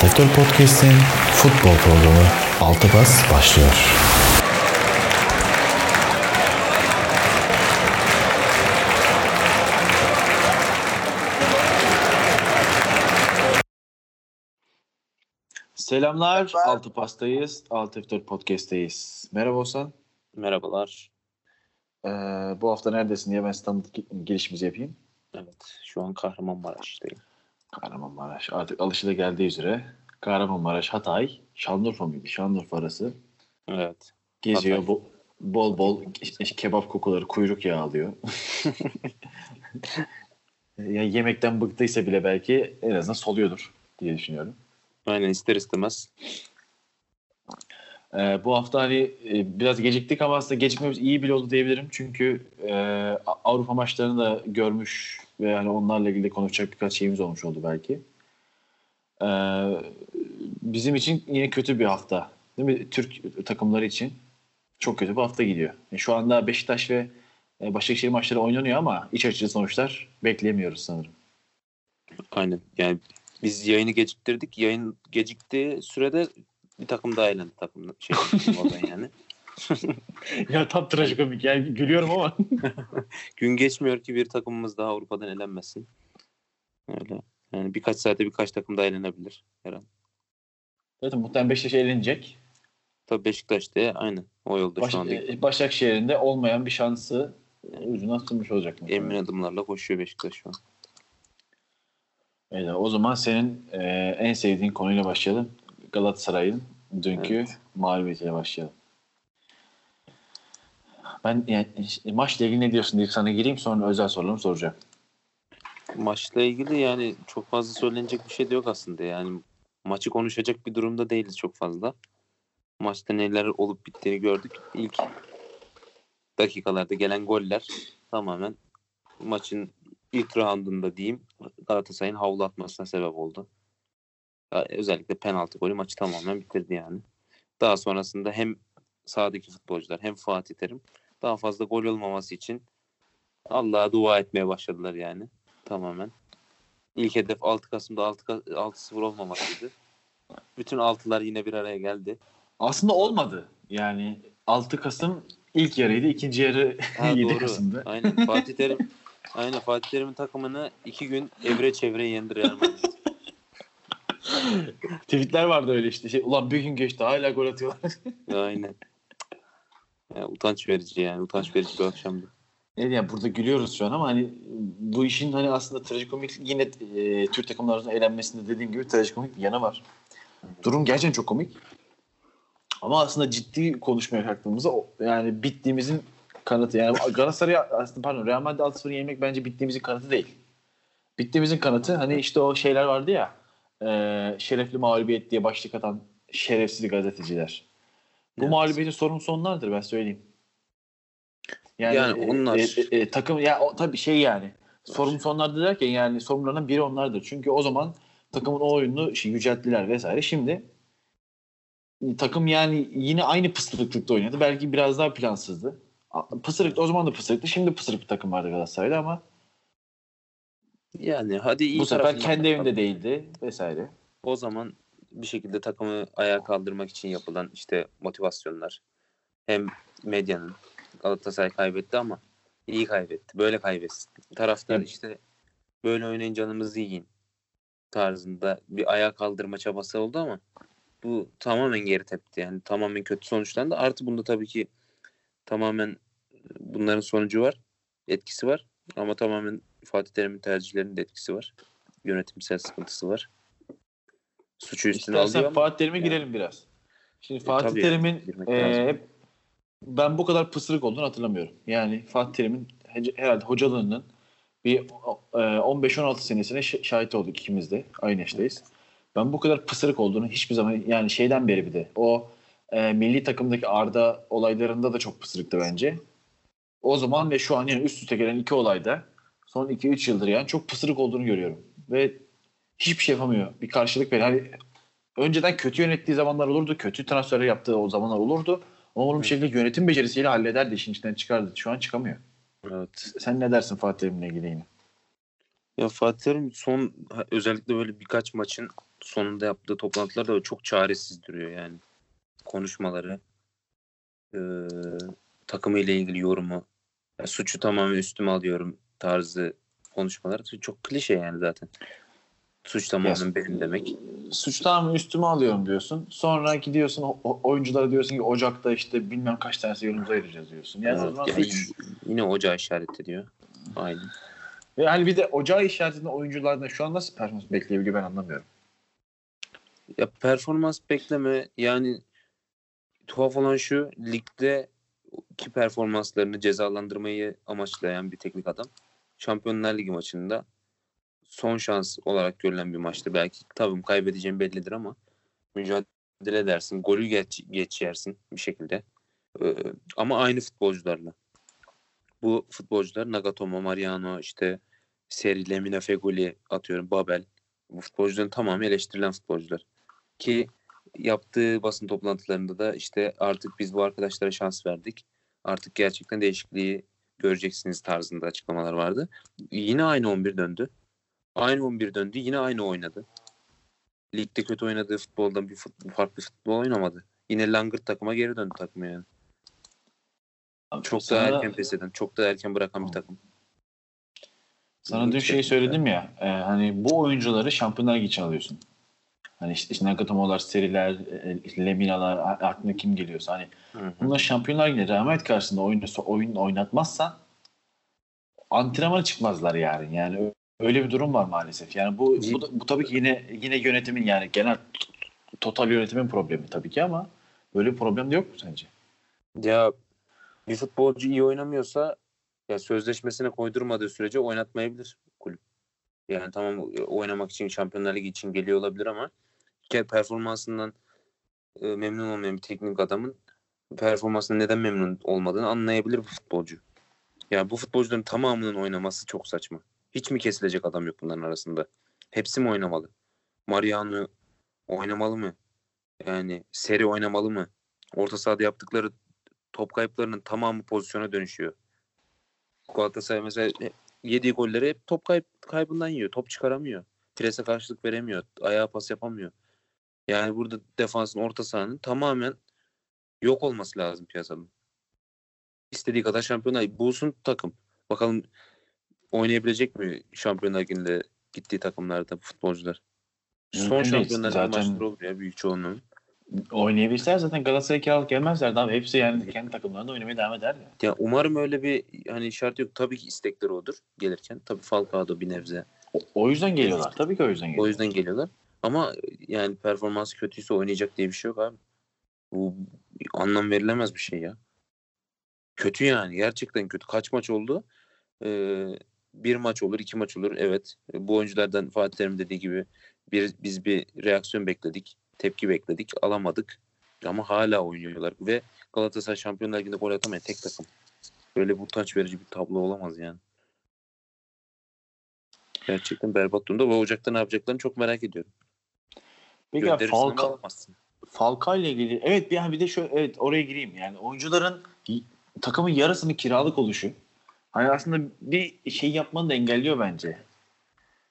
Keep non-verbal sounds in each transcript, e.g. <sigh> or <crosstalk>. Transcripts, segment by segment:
Sektör Podcast'in futbol programı Altı Bas başlıyor. Selamlar. Merhaba. Altı Pastayız. Altı F4 Podcast'teyiz. Merhaba Oğuzhan. Merhabalar. Ee, bu hafta neredesin diye ben standart gi- girişimizi yapayım. Evet, şu an Kahramanmaraş'tayım. Kahramanmaraş. Artık alışıla geldiği üzere Kahramanmaraş, Hatay, Şanlıurfa mıydı? Şanlıurfa arası. Evet. Geziyor. Hatay. Bol, bol kebap kokuları, kuyruk yağı alıyor. <laughs> ya yemekten bıktıysa bile belki en azından soluyordur diye düşünüyorum. Aynen ister istemez. Ee, bu hafta hani e, biraz geciktik ama aslında gecikmemiz iyi bile oldu diyebilirim. Çünkü e, Avrupa maçlarını da görmüş ve yani onlarla ilgili konuşacak birkaç şeyimiz olmuş oldu belki. Ee, bizim için yine kötü bir hafta. Değil mi? Türk takımları için çok kötü bir hafta gidiyor. E, şu anda Beşiktaş ve e, Başakşehir maçları oynanıyor ama iç açıcı sonuçlar bekleyemiyoruz sanırım. Aynen. Yani biz yayını geciktirdik. Yayın geciktiği sürede bir takım daha eğlendi takım şey <laughs> oradan yani. <laughs> ya tam trajikomik yani gülüyorum ama. <laughs> Gün geçmiyor ki bir takımımız daha Avrupa'dan elenmesin. Öyle. Yani birkaç saate birkaç takım daha eğlenebilir her an. Zaten muhtemelen Beşiktaş eğlenecek. Tabii Beşiktaş da aynen o yolda Baş, şu anda. e, Başakşehir'in de olmayan bir şansı e, ucundan tutmuş olacak. Emin adımlarla koşuyor Beşiktaş şu an. Evet, o zaman senin e, en sevdiğin konuyla başlayalım. Galatasaray'ın dünkü Evet. mağlubiyetiyle başlayalım. Ben yani, işte maçla ilgili ne diyorsun diye sana gireyim sonra özel sorularımı soracağım. Maçla ilgili yani çok fazla söylenecek bir şey de yok aslında. Yani maçı konuşacak bir durumda değiliz çok fazla. Maçta neler olup bittiğini gördük. İlk dakikalarda gelen goller tamamen maçın ilk roundunda diyeyim Galatasaray'ın havlu atmasına sebep oldu. Özellikle penaltı golü maçı tamamen bitirdi yani. Daha sonrasında hem sahadaki futbolcular hem Fatih Terim daha fazla gol olmaması için Allah'a dua etmeye başladılar yani tamamen. İlk hedef 6 Kasım'da 6 Ka- 6-0 olmamasıydı. Bütün altılar yine bir araya geldi. Aslında olmadı. Yani 6 Kasım ilk yarıydı. ikinci yarı Ha, <laughs> 7 doğru. Kasım'da. Aynen <laughs> Fatih Terim Aynen Fatih Terim'in takımını iki gün evre çevre yendi Real Madrid. Tweetler vardı öyle işte. Şey, Ulan bir gün geçti hala gol atıyorlar. <laughs> Aynen. Ya, utanç verici yani. Utanç verici bir akşamdı. Evet yani burada gülüyoruz şu an ama hani bu işin hani aslında trajikomik yine e, Türk takımlarının eğlenmesinde dediğim gibi trajikomik bir yanı var. Durum gerçekten çok komik. Ama aslında ciddi konuşmaya kalktığımızda o- yani bittiğimizin kanıtı. Yani Galatasaray aslında pardon Real Madrid 6-0 yenmek bence bittiğimizin kanıtı değil. Bittiğimizin kanıtı hani işte o şeyler vardı ya e, şerefli mağlubiyet diye başlık atan şerefsiz gazeteciler. Bu Evet. mağlubiyetin sorumlusu onlardır ben söyleyeyim. Yani, Yani onlar- e, e, e, takım ya o tabii şey yani sorumlusu onlardır derken yani sorumlularından biri onlardır. Çünkü o zaman takımın o oyununu şey, yücelttiler vesaire. Şimdi takım yani yine aynı pısırıklıkta oynadı. Belki biraz daha plansızdı. Pısırık o zaman da pısırıktı. Şimdi pısırık bir takım vardı Galatasaray'da ama Yani hadi iyi bu sefer kendi bakalım. evinde değildi vesaire. O zaman bir şekilde takımı ayağa kaldırmak için yapılan işte motivasyonlar hem medyanın Galatasaray kaybetti ama iyi kaybetti. Böyle kaybetsin. Taraftar Evet. işte böyle oynayın canımızı yiyin tarzında bir ayağa kaldırma çabası oldu ama bu tamamen geri tepti. Yani tamamen kötü sonuçlandı. Artı bunda tabii ki tamamen bunların sonucu var. Etkisi var. Ama tamamen Fatih Terim'in tercihlerinin de etkisi var. Yönetimsel sıkıntısı var. Suçu üstüne İstersen alıyor Fatih Terim'e yani- girelim biraz. Şimdi E, Fatih tabii Terim'in e, hep ben bu kadar pısırık olduğunu hatırlamıyorum. Yani Fatih Terim'in herhalde hocalığının bir e, 15-16 senesine şahit olduk ikimiz de. Aynı yaştayız. Ben bu kadar pısırık olduğunu hiçbir zaman yani şeyden beri bir de o e, milli takımdaki Arda olaylarında da çok pısırıktı bence. O zaman ve şu an yani üst üste gelen iki olayda son 2-3 yıldır yani çok pısırık olduğunu görüyorum. Ve hiçbir şey yapamıyor. Bir karşılık ver. Hani önceden kötü yönettiği zamanlar olurdu. Kötü transferler yaptığı o zamanlar olurdu. Ama onu bir şekilde yönetim becerisiyle hallederdi. işin içinden çıkardı. Şu an çıkamıyor. Evet. Sen ne dersin Fatih Terim'le ilgili yine? Ya Fatih Terim son özellikle böyle birkaç maçın sonunda yaptığı toplantılarda da çok çaresiz duruyor yani. Konuşmaları, e, takımı ile ilgili yorumu, ya suçu tamamen üstüme alıyorum tarzı konuşmalar çok klişe yani zaten. Suç tamamen benim demek. Suç tamamen üstüme alıyorum diyorsun. Sonra gidiyorsun o- oyunculara diyorsun ki Ocak'ta işte bilmem kaç tanesi yolumuza ayıracağız diyorsun. Yani Evet, yani suç- yine ocağı işaret ediyor. Aynen. Ve hani bir de ocağı işaretinde oyunculardan şu an nasıl performans bekleyebiliyor ben anlamıyorum. Ya performans bekleme yani tuhaf olan şu ligde ki performanslarını cezalandırmayı amaçlayan bir teknik adam. Şampiyonlar Ligi maçında son şans olarak görülen bir maçtı. Belki tabii kaybedeceğim bellidir ama mücadele edersin. Golü geç, geç yersin bir şekilde. Ee, ama aynı futbolcularla. Bu futbolcular Nagatomo, Mariano, işte Seri, Lemina, Fegoli atıyorum, Babel. Bu futbolcuların tamamı eleştirilen futbolcular. Ki yaptığı basın toplantılarında da işte artık biz bu arkadaşlara şans verdik. Artık gerçekten değişikliği göreceksiniz tarzında açıklamalar vardı. Yine aynı 11 döndü. Aynı 11 döndü. Yine aynı oynadı. Ligde kötü oynadığı futboldan bir fut- farklı futbol oynamadı. Yine Langırt takıma geri döndü takıma yani. Çok Sana- daha erken pes eden, çok daha erken bırakan bir takım. Sana dün şey söyledim ya e, hani bu oyuncuları Şampiyonlar için alıyorsun. Hani işte, işte Nagatomo'lar, Seriler, e, Lemina'lar aklına kim geliyorsa hani bunlar Şampiyonlar Ligi'ne rahmet karşısında oyun, oyun oynatmazsan antrenmana çıkmazlar yani. Yani öyle bir durum var maalesef. Yani bu bu, bu tabii ki yine yine yönetimin yani genel total yönetimin problemi tabii ki ama böyle bir problem de yok mu sence? Ya bir futbolcu iyi oynamıyorsa ya sözleşmesine koydurmadığı sürece oynatmayabilir kulüp. Yani tamam oynamak için Şampiyonlar Ligi için geliyor olabilir ama performansından e, memnun olmayan bir teknik adamın performansından neden memnun olmadığını anlayabilir bu futbolcu. Ya bu futbolcuların tamamının oynaması çok saçma. Hiç mi kesilecek adam yok bunların arasında? Hepsi mi oynamalı? Mariano oynamalı mı? Yani seri oynamalı mı? Orta sahada yaptıkları top kayıplarının tamamı pozisyona dönüşüyor. Galatasaray mesela e, yediği golleri hep top kayıp, kaybından yiyor. Top çıkaramıyor. Prese karşılık veremiyor. Ayağa pas yapamıyor. Yani burada defansın orta sahanın tamamen yok olması lazım piyasanın. İstediği kadar şampiyonlar bulsun takım. Bakalım oynayabilecek mi Şampiyonlar Ligi'nde gittiği takımlarda futbolcular. Son Mümkün şampiyonlar Ligi maçları olur ya büyük çoğunluğun. Oynayabilseler zaten Galatasaray kiralık gelmezler. Daha hepsi yani kendi takımlarında oynamaya devam eder ya. Ya umarım öyle bir hani işaret yok. Tabii ki istekleri odur gelirken. Tabii Falcao da bir nebze. O, o yüzden geliyorlar. Tabii ki o yüzden geliyorlar. O yüzden geliyorlar. Ama yani performansı kötüyse oynayacak diye bir şey yok abi. Bu anlam verilemez bir şey ya. Kötü yani. Gerçekten kötü. Kaç maç oldu? Ee, bir maç olur, iki maç olur. Evet. Bu oyunculardan Fatih Terim dediği gibi bir, biz bir reaksiyon bekledik. Tepki bekledik. Alamadık. Ama hala oynuyorlar. Ve Galatasaray Şampiyonlar Ligi'nde gol atamayan tek takım. Böyle bu utanç verici bir tablo olamaz yani. Gerçekten berbat durumda. Ve Ocak'ta ne yapacaklarını çok merak ediyorum. Peki ya alamazsın. Falcao ile ilgili evet bir, bir de şu evet oraya gireyim yani oyuncuların takımın yarısının kiralık oluşu hani aslında bir şey yapmanı da engelliyor bence.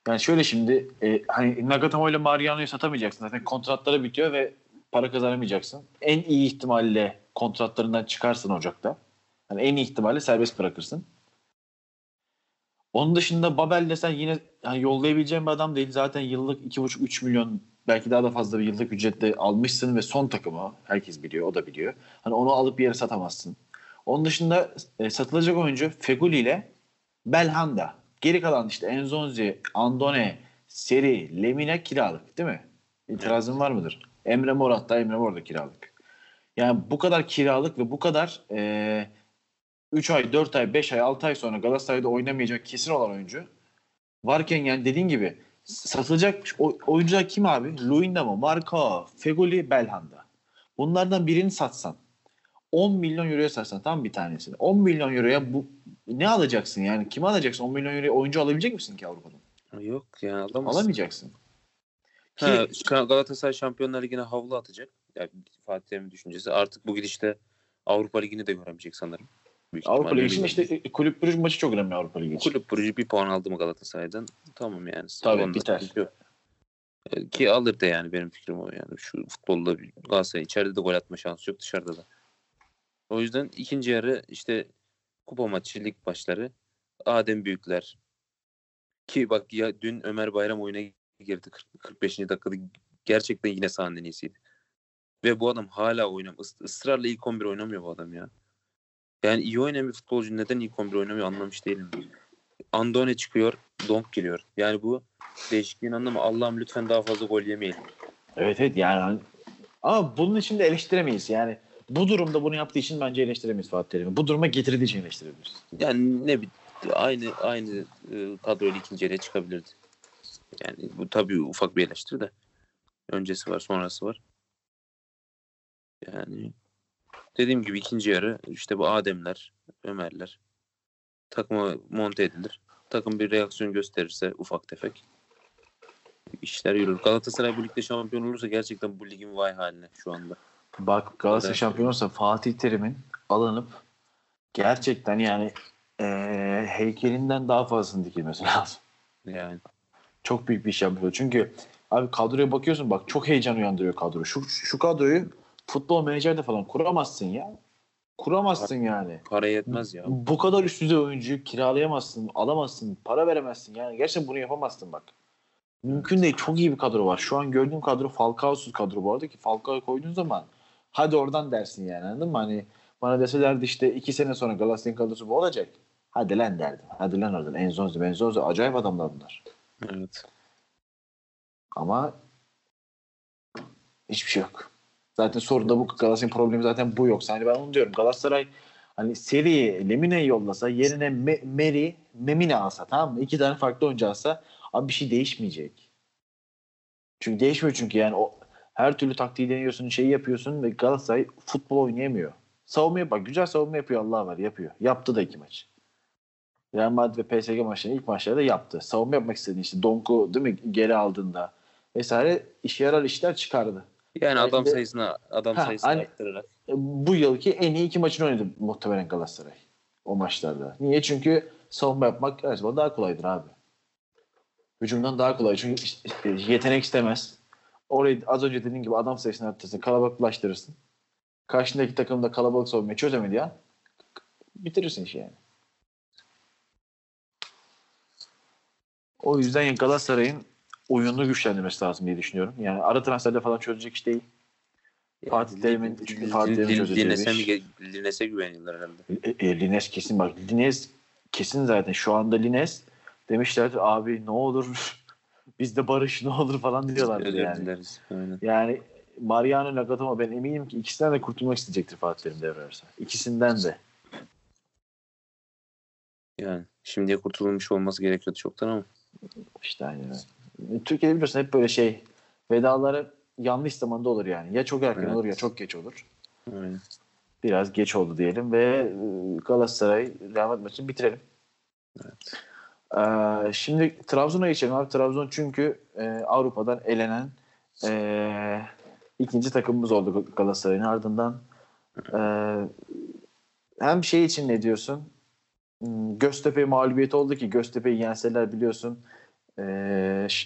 Yani şöyle şimdi e, hani Nagatomo ile Mariano'yu satamayacaksın zaten kontratları bitiyor ve para kazanamayacaksın. En iyi ihtimalle kontratlarından çıkarsın Ocak'ta. Hani en iyi ihtimalle serbest bırakırsın. Onun dışında Babel desen yine hani yollayabileceğin bir adam değil. Zaten yıllık 2,5-3 milyon belki daha da fazla bir yıllık ücretle almışsın ve son takımı herkes biliyor, o da biliyor. Hani onu alıp bir yere satamazsın. Onun dışında e, satılacak oyuncu Feguli ile Belhanda. Geri kalan işte Enzonzi, Andone, Seri, Lemina kiralık değil mi? İtirazın var mıdır? Emre Mor hatta Emre Mor da kiralık. Yani bu kadar kiralık ve bu kadar e, 3 ay, 4 ay, 5 ay, 6 ay sonra Galatasaray'da oynamayacak kesin olan oyuncu varken yani dediğin gibi satılacak o- oyuncular kim abi? Luindamo, Marco, Feguli, Belhanda. Bunlardan birini satsan 10 milyon euroya satsan tam bir tanesini. 10 milyon euroya bu ne alacaksın yani? Kimi alacaksın? 10 milyon euroya oyuncu alabilecek misin ki Avrupa'dan? Yok ya alamazsın. Alamayacaksın. Ki Ha, Galatasaray Şampiyonlar Ligi'ne havlu atacak. Yani Fatih Terim'in düşüncesi. Artık bu gidişte Avrupa Ligi'ni de göremeyecek sanırım. Büyük Avrupa Ligi için işte e, kulüp brüj maçı çok önemli Avrupa Ligi için. Kulüp Brugge bir puan aldı mı Galatasaray'dan? Tamam yani. Tabii, Onda biter. yok. E, Ki alır da yani benim fikrim o yani. Şu futbolda Galatasaray içeride de gol atma şansı yok dışarıda da. O yüzden ikinci yarı işte kupa maçı, lig başları Adem Büyükler. Ki bak ya dün Ömer Bayram oyuna girdi 40 45. dakikada gerçekten yine sahanın iyisiydi. Ve bu adam hala. Is- ısrarla ilk 11 oynamıyor bu adam ya. Yani iyi oynayan bir futbolcu neden ilk 11 oynamıyor anlamış değilim. Andone çıkıyor, Donk giriyor. Yani bu değişikliğin anlamı Allah'ım lütfen daha fazla gol yemeyelim. Evet evet yani hani- ama bunun için de eleştiremeyiz. Yani bu durumda bunu yaptığı için bence eleştiremeyiz Fatih Terim'i. Bu duruma getirdiği için eleştirebiliriz. Yani ne aynı aynı e, kadroyla ikinci yere çıkabilirdi. Yani bu tabii ufak bir eleştiri de. Öncesi var, sonrası var. Yani dediğim gibi ikinci yarı işte bu Ademler, Ömerler takıma monte edilir. Takım bir reaksiyon gösterirse ufak tefek işler yürür. Galatasaray bu ligde şampiyon olursa gerçekten bu ligin vay haline şu anda. Bak Galatasaray şampiyon olursa Fatih Terim'in alınıp gerçekten yani eee, heykelinden daha fazlasını dikilmesi <laughs> lazım. Yani Çok büyük bir iş yapıyor. Çünkü abi kadroya bakıyorsun bak çok heyecan uyandırıyor kadro. Şu, şu kadroyu futbol menajerde falan kuramazsın ya. Kuramazsın yani. para yetmez ya. Bu kadar üst düzey oyuncuyu kiralayamazsın, alamazsın, para veremezsin. Yani gerçekten bunu yapamazsın bak. Mümkün değil. Çok iyi bir kadro var. Şu an gördüğüm kadro Falcao'suz kadro bu arada ki Falcao'yu koyduğun zaman hadi oradan dersin yani anladın mı? Hani bana deselerdi işte iki sene sonra Galatasaray'ın kadrosu bu olacak. Hadi lan derdim. Hadi lan oradan. Enzonzi, Benzonzi acayip adamlar bunlar. Evet. Ama hiçbir şey yok. Zaten sorun da bu. Galatasaray'ın problemi zaten bu yoksa. Hani ben onu diyorum. Galatasaray hani seriye Lemine'yi yollasa yerine Me- Meri, Memine alsa tamam mı? İki tane farklı oyuncu alsa abi bir şey değişmeyecek. Çünkü değişmiyor çünkü yani o her türlü taktiği deniyorsun, şeyi yapıyorsun ve Galatasaray futbol oynayamıyor. Savunma bak güzel savunma yapıyor Allah var yapıyor. Yaptı da iki maç. Real Madrid ve PSG maçlarını ilk maçlarda yaptı. Savunma yapmak istediği işte Donku değil mi geri aldığında vesaire işe yarar işler çıkardı. Yani Belki adam de- sayısına adam Ha, sayısını hani- arttırarak. Bu yılki en iyi iki maçını oynadı muhtemelen Galatasaray o maçlarda. Niye? Çünkü savunma yapmak her zaman daha kolaydır abi. Hücumdan daha kolay. Çünkü yetenek istemez. Orayı az önce dediğin gibi adam sayısını arttırsın, kalabalıklaştırırsın. Karşındaki takım da kalabalık savunmayı çözemedi ya. Bitirirsin işi yani. O yüzden Galatasaray'ın oyununu güçlendirmesi lazım diye düşünüyorum. Yani ara transferde falan çözecek iş değil. Fatih Terim'in- çünkü Fatih Terim'in çözeceği Lines'e mi Lines'e güveniyorlar herhalde. E, e, Lines kesin bak. Lines kesin zaten. Şu anda Lines demişlerdir abi ne olur bizde barış ne olur falan diyorlar yani. dileriz. Aynen. Yani Mariano Nagatomo ben eminim ki ikisinden de kurtulmak isteyecektir Fatih Terim devre arası. İkisinden de. Yani şimdiye kurtulmuş olması gerekiyordu çoktan ama. İşte aynen öyle. Türkiye'de biliyorsun hep böyle şey vedaları yanlış zamanda olur yani. Ya çok erken Evet. olur ya çok geç olur. Aynen. Biraz geç oldu diyelim ve e, Galatasaray Madrid maçını bitirelim. Evet. Ee, şimdi Trabzon'a geçelim abi. Trabzon çünkü e, Avrupa'dan elenen e, ikinci takımımız oldu Galatasaray'ın ardından. E, hem şey için ne diyorsun? Göztepe mağlubiyeti oldu ki Göztepe'yi yenseler biliyorsun e,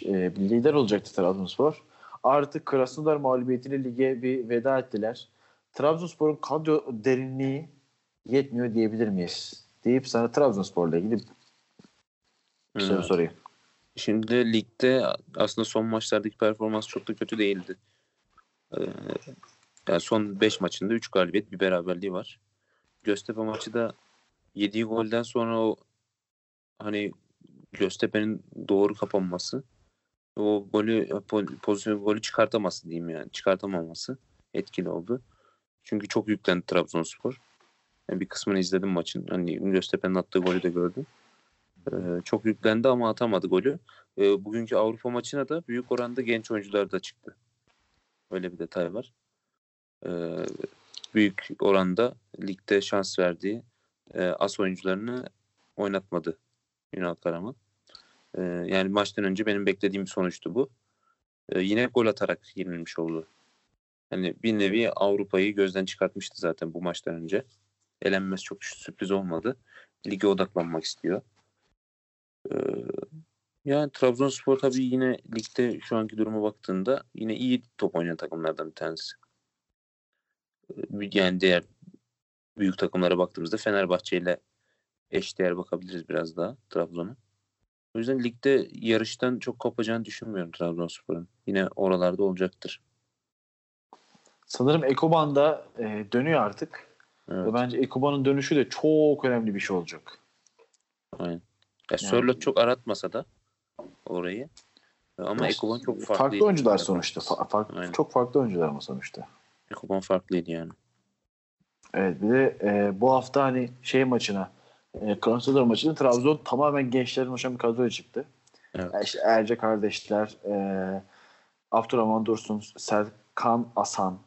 e, lider olacaktı Trabzonspor. Artık Krasnodar mağlubiyetiyle lige bir veda ettiler. Trabzonspor'un kadro derinliği yetmiyor diyebilir miyiz? Deyip sana Trabzonspor'la ilgili bir soru Evet. sorayım. Şimdi ligde aslında son maçlardaki performans çok da kötü değildi. Ee, yani son 5 maçında 3 galibiyet bir beraberliği var. Göztepe maçı da yediği golden sonra o hani Göztepe'nin doğru kapanması o golü po- pozisyon golü çıkartaması diyeyim yani çıkartamaması etkili oldu. Çünkü çok yüklendi Trabzonspor. Yani bir kısmını izledim maçın. Hani Göztepe'nin attığı golü de gördüm. Çok yüklendi ama atamadı golü. Bugünkü Avrupa maçına da büyük oranda genç oyuncular da çıktı. Öyle bir detay var. Büyük oranda ligde şans verdiği as oyuncularını oynatmadı Ünal Karaman. Yani maçtan önce benim beklediğim sonuçtu bu. Yine gol atarak yenilmiş oldu. Yani bir nevi Avrupa'yı gözden çıkartmıştı zaten bu maçtan önce. Elenmesi çok sürpriz olmadı. Lige odaklanmak istiyor. Ee, Yani Trabzonspor tabii yine ligde şu anki duruma baktığında yine iyi top oynayan takımlardan bir tanesi. Ee, Yani diğer büyük takımlara baktığımızda Fenerbahçe ile eşdeğer bakabiliriz biraz daha Trabzon'a. O yüzden ligde yarıştan çok kopacağını düşünmüyorum Trabzonspor'un. Yine oralarda olacaktır. Sanırım Ekoban da e, dönüyor artık. Evet, Ve bence Ekoban'ın dönüşü de çok önemli bir şey olacak. aynen. Ya Yani- Sörloth çok aratmasa da orayı. Ama Ekoban çok farklı. Farklı oyuncular sonuçta. Fa- farklı, Aynen. çok farklı oyuncular ama sonuçta. Ekoban farklıydı yani. Evet bir de e, bu hafta hani şey maçına e, Kronstadır maçında Trabzon tamamen gençlerin oluşan bir kadroya çıktı. Evet. Yani işte Erce kardeşler, e, Abdurrahman Dursun, Serkan Asan,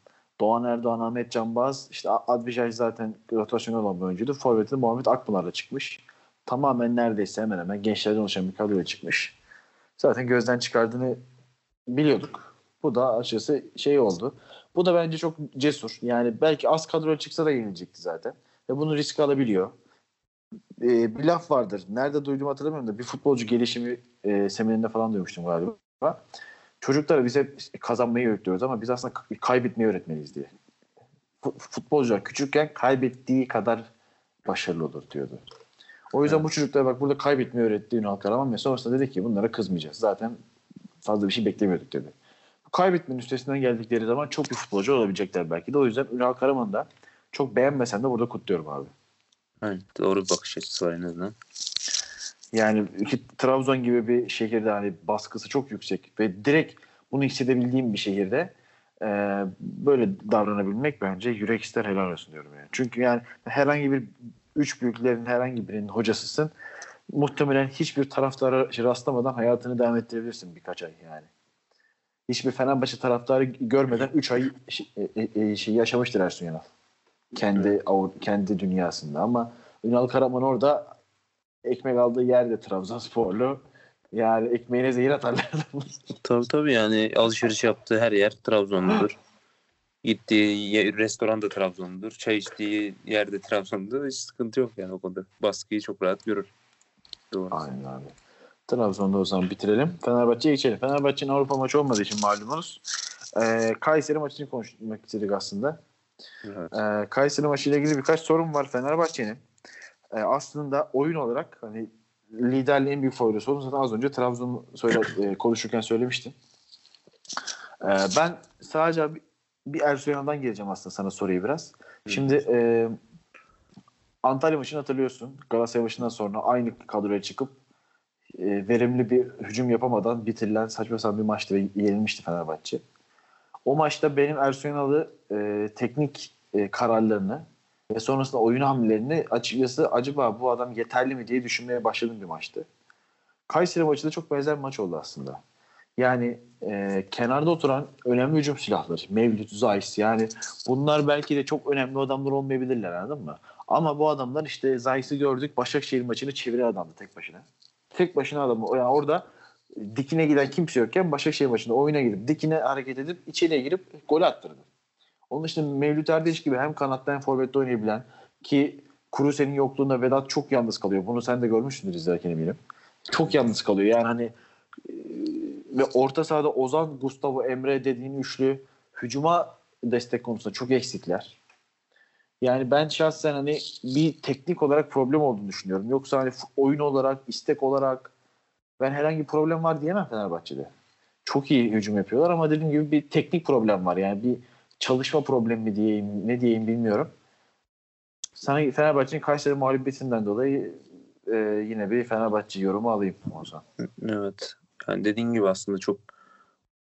Doğan Erdoğan, Ahmet Canbaz, işte Advijay zaten rotasyonel olan bir oyuncuydu. Forvet'in Muhammed Akpınar'la çıkmış. Tamamen neredeyse hemen hemen gençlerden oluşan bir kadroya çıkmış. Zaten gözden çıkardığını biliyorduk. Bu da açıkçası şey oldu. Bu da bence çok cesur. Yani belki az kadroya çıksa da yenilecekti zaten. Ve bunu risk alabiliyor. Ee, bir laf vardır. Nerede duyduğumu hatırlamıyorum da bir futbolcu gelişimi e, seminerinde falan duymuştum galiba. Çocuklara biz hep kazanmayı öğretiyoruz ama biz aslında kaybetmeyi öğretmeliyiz diye. Fu- Futbolcular küçükken kaybettiği kadar başarılı olur diyordu. O yüzden Evet. bu çocuklara bak burada kaybetmeyi öğretti Ünal Karaman ve sonrasında dedi ki bunlara kızmayacağız. Zaten fazla bir şey beklemiyorduk dedi. Bu kaybetmenin üstesinden geldikleri zaman çok bir futbolcu olabilecekler belki de. O yüzden Ünal Karaman'ı da çok beğenmesem de burada kutluyorum abi. Aynen. Doğru bir bakış açısı var en azından. Yani Trabzon gibi bir şehirde hani baskısı çok yüksek ve direkt bunu hissedebildiğim bir şehirde e, böyle davranabilmek bence yürek ister helal olsun diyorum yani. Çünkü yani herhangi bir üç büyüklerin herhangi birinin hocasısın. Muhtemelen hiçbir taraftara rastlamadan hayatını devam ettirebilirsin birkaç ay yani. Hiçbir Fenerbahçe taraftarı görmeden 3 ay şey, şey yaşamıştır Ersun Yanal. Kendi av- kendi dünyasında ama Ünal Karaman orada ekmek aldığı yerde Trabzonsporlu. Yani ekmeğine zehir atarlar. Tabii tabii yani alışveriş yaptığı her yer Trabzonludur. Gittiği restoran da Trabzonludur. Çay içtiği yerde Trabzonludur. Hiç sıkıntı yok yani o konuda. Baskıyı çok rahat görür. Doğru. Aynen abi. Trabzon'da o zaman bitirelim. Fenerbahçe'ye geçelim. Fenerbahçe'nin Avrupa maçı olmadığı için malumunuz. Ee, Kayseri maçını konuşmak istedik aslında. Evet. Ee, Kayseri maçıyla ilgili birkaç sorun var Fenerbahçe'nin. Ee, aslında oyun olarak hani liderliğin büyük favorisi olduğunu zaten az önce Trabzon söyle, e, konuşurken söylemiştim. Ee, ben sadece bir, bir Ersun Yanal'dan geleceğim aslında sana soruyu biraz. Şimdi e, Antalya maçını hatırlıyorsun. Galatasaray maçından sonra aynı kadroya çıkıp e, verimli bir hücum yapamadan bitirilen saçma sapan bir maçtı ve yenilmişti Fenerbahçe. O maçta benim Ersun Yanal'ı e, teknik e, kararlarını ve sonrasında oyun hamlelerini açıkçası acaba bu adam yeterli mi diye düşünmeye başladığım bir maçtı. Kayseri maçı da çok benzer bir maç oldu aslında. Yani e, kenarda oturan önemli hücum silahları. Mevlüt, Zayis yani bunlar belki de çok önemli adamlar olmayabilirler anladın mı? Ama bu adamlar işte Zayis'i gördük Başakşehir maçını çeviren adamdı tek başına. Tek başına adamı yani orada dikine giden kimse yokken Başakşehir maçında oyuna girip dikine hareket edip içeriye girip gol attırdı. Onun dışında Mevlüt Erdeş gibi hem kanatta hem forvette oynayabilen ki Kuruse'nin yokluğunda Vedat çok yalnız kalıyor. Bunu sen de görmüşsündür izlerken eminim. Çok yalnız kalıyor. Yani hani e, ve orta sahada Ozan, Gustavo, Emre dediğin üçlü hücuma destek konusunda çok eksikler. Yani ben şahsen hani bir teknik olarak problem olduğunu düşünüyorum. Yoksa hani oyun olarak, istek olarak ben herhangi bir problem var diyemem Fenerbahçe'de. Çok iyi hücum yapıyorlar ama dediğim gibi bir teknik problem var. Yani bir çalışma problemi mi diyeyim, ne diyeyim bilmiyorum. Sana Fenerbahçe'nin Kayseri mağlubiyetinden dolayı e, yine bir Fenerbahçe yorumu alayım o zaman. Evet. Yani dediğin gibi aslında çok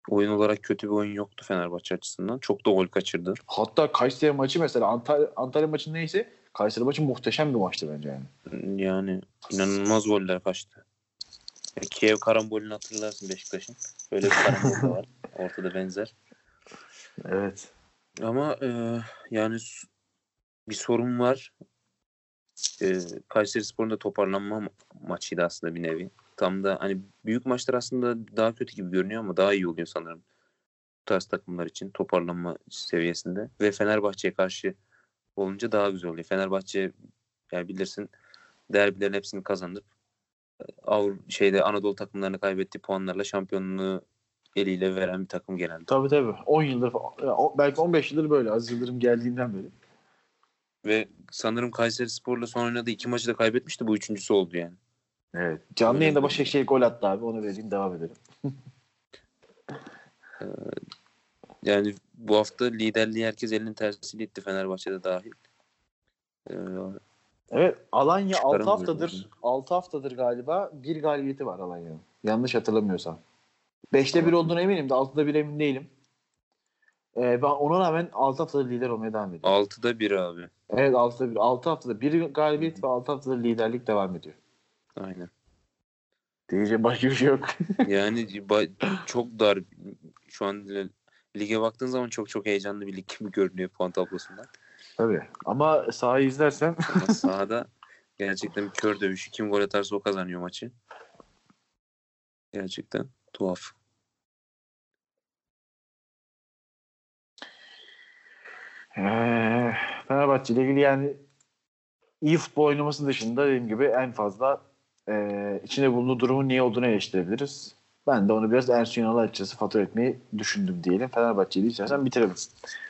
oyun olarak kötü bir oyun yoktu Fenerbahçe açısından. Çok da gol kaçırdı. Hatta Kayseri maçı mesela Antalya, Antalya maçı neyse Kayseri maçı muhteşem bir maçtı bence yani. Yani inanılmaz goller kaçtı. Kiev karambolünü hatırlarsın Beşiktaş'ın. Böyle bir karambol var. <laughs> Ortada benzer. Evet. Ama e, yani bir sorun var. E, Kayseri Spor'un da toparlanma ma- maçıydı aslında bir nevi. Tam da hani büyük maçlar aslında daha kötü gibi görünüyor ama daha iyi oluyor sanırım. Bu tarz takımlar için toparlanma seviyesinde. Ve Fenerbahçe'ye karşı olunca daha güzel oluyor. Fenerbahçe yani bilirsin derbilerin hepsini kazanıp Avrupa şeyde Anadolu takımlarını kaybettiği puanlarla şampiyonluğu eliyle veren bir takım genelde. Tabii tabii. 10 yıldır belki 15 yıldır böyle. Aziz Yıldırım geldiğinden beri. Ve sanırım Kayseri Spor'la son oynadığı iki maçı da kaybetmişti. Bu üçüncüsü oldu yani. Evet. Canlı Öyle yayında bir- Başakşehir gol attı abi. Onu vereyim devam edelim. <laughs> Yani bu hafta liderliği herkes elinin tersiyle itti Fenerbahçe'de dahil. Ee, Evet. Alanya 6 Çıkaramıyorum haftadır yani. 6 haftadır galiba bir galibiyeti var Alanya'nın. Yanlış hatırlamıyorsam. 5'te 1 olduğuna eminim de 6'da 1 emin değilim. Ee, ben ona rağmen 6 haftadır lider olmaya devam ediyor. 6'da 1 abi. Evet 6'da 1. 6 haftada 1 galibiyet ve 6 haftadır liderlik devam ediyor. Aynen. Diyeceğim başka bir şey yok. <laughs> Yani çok dar. Şu an li- lige baktığın zaman çok çok heyecanlı bir lig gibi görünüyor puan tablosundan. Tabii. Ama sahayı izlersen Ama <laughs> sahada gerçekten bir kör dövüşü. Kim gol atarsa o kazanıyor maçı. Gerçekten tuhaf. Ee, Fenerbahçe ile ilgili yani iyi futbol oynaması dışında dediğim gibi en fazla e, içinde bulunduğu durumun niye olduğunu eleştirebiliriz. Ben de onu biraz Ersun Yanal'a açıkçası fatura etmeyi düşündüm diyelim. Fenerbahçe'yi istersen bitirelim.